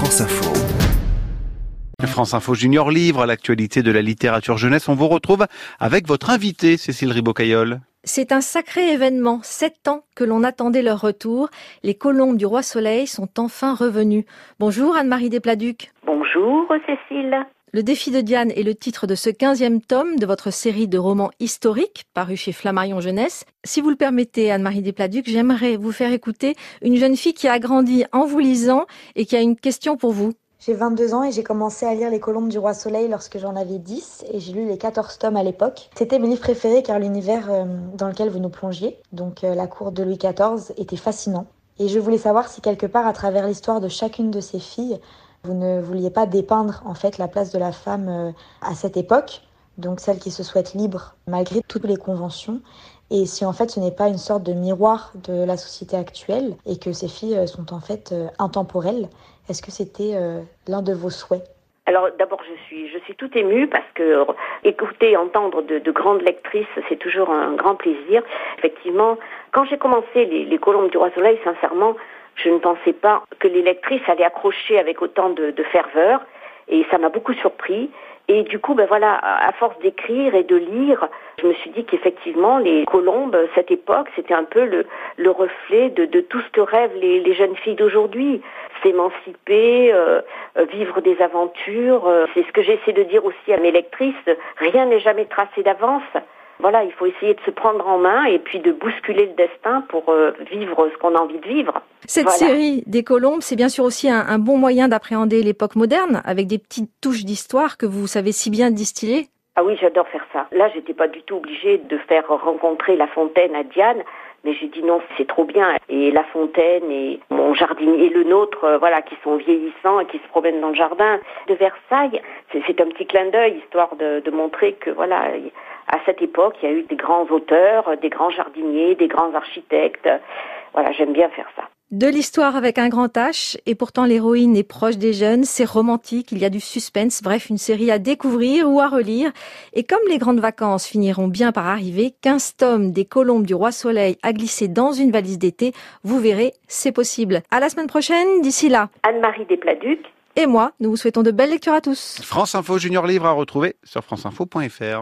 France Info. France Info Junior Livre, l'actualité de la littérature jeunesse. On vous retrouve avec votre invité, Cécile Ribocayol. C'est un sacré événement. Sept ans que l'on attendait leur retour. Les colombes du Roi Soleil sont enfin revenues. Bonjour Anne-Marie Despladuc. Bonjour Cécile. Le défi de Diane est le titre de ce quinzième tome de votre série de romans historiques paru chez Flammarion Jeunesse. Si vous le permettez, Anne-Marie Despladuc, j'aimerais vous faire écouter une jeune fille qui a grandi en vous lisant et qui a une question pour vous. J'ai 22 ans et j'ai commencé à lire Les Colombes du Roi Soleil lorsque j'en avais 10 et j'ai lu les 14 tomes à l'époque. C'était mes livres préférés car l'univers euh, dans lequel vous nous plongiez, donc euh, la cour de Louis XIV, était fascinant. Et je voulais savoir si quelque part, à travers l'histoire de chacune de ces filles, vous ne vouliez pas dépeindre en fait la place de la femme euh, à cette époque, donc celle qui se souhaite libre malgré toutes les conventions, et si en fait ce n'est pas une sorte de miroir de la société actuelle et que ces filles euh, sont en fait euh, intemporelles, est-ce que c'était l'un de vos souhaits? Alors d'abord, je suis, je suis tout émue parce que écouter, entendre de, de grandes lectrices, c'est toujours un grand plaisir. Effectivement, quand j'ai commencé les Colombes du Roi Soleil, sincèrement, je ne pensais pas que les lectrices allaient accrocher avec autant de, ferveur et ça m'a beaucoup surpris. Et du coup, ben voilà, à force d'écrire et de lire, je me suis dit qu'effectivement, les colombes, cette époque, c'était un peu le, le reflet de, tout ce que rêvent les, les jeunes filles d'aujourd'hui. S'émanciper, euh, vivre des aventures. Euh, c'est ce que j'essaie de dire aussi à mes lectrices. Rien n'est jamais tracé d'avance. Voilà, il faut essayer de se prendre en main et puis de bousculer le destin pour euh, vivre ce qu'on a envie de vivre. Cette série des colombes, c'est bien sûr aussi un, bon moyen d'appréhender l'époque moderne avec des petites touches d'histoire que vous savez si bien distiller. Ah oui, j'adore faire ça. Là, j'étais pas du tout obligée de faire rencontrer La Fontaine à Diane, mais j'ai dit non, c'est trop bien. Et La Fontaine et mon jardinier, et le nôtre, euh, voilà, qui sont vieillissants et qui se promènent dans le jardin de Versailles, c'est un petit clin d'œil histoire de, de montrer que voilà à cette époque, il y a eu des grands auteurs, des grands jardiniers, des grands architectes. Voilà, j'aime bien faire ça. De l'histoire avec un grand H, et pourtant l'héroïne est proche des jeunes, c'est romantique, il y a du suspense, bref, une série à découvrir ou à relire. Et comme les grandes vacances finiront bien par arriver, 15 tomes des Colombes du Roi Soleil à glisser dans une valise d'été, vous verrez, c'est possible. À la semaine prochaine, d'ici là. Anne-Marie Despladuc. Et moi, nous vous souhaitons de belles lectures à tous. France Info Junior Livre à retrouver sur franceinfo.fr.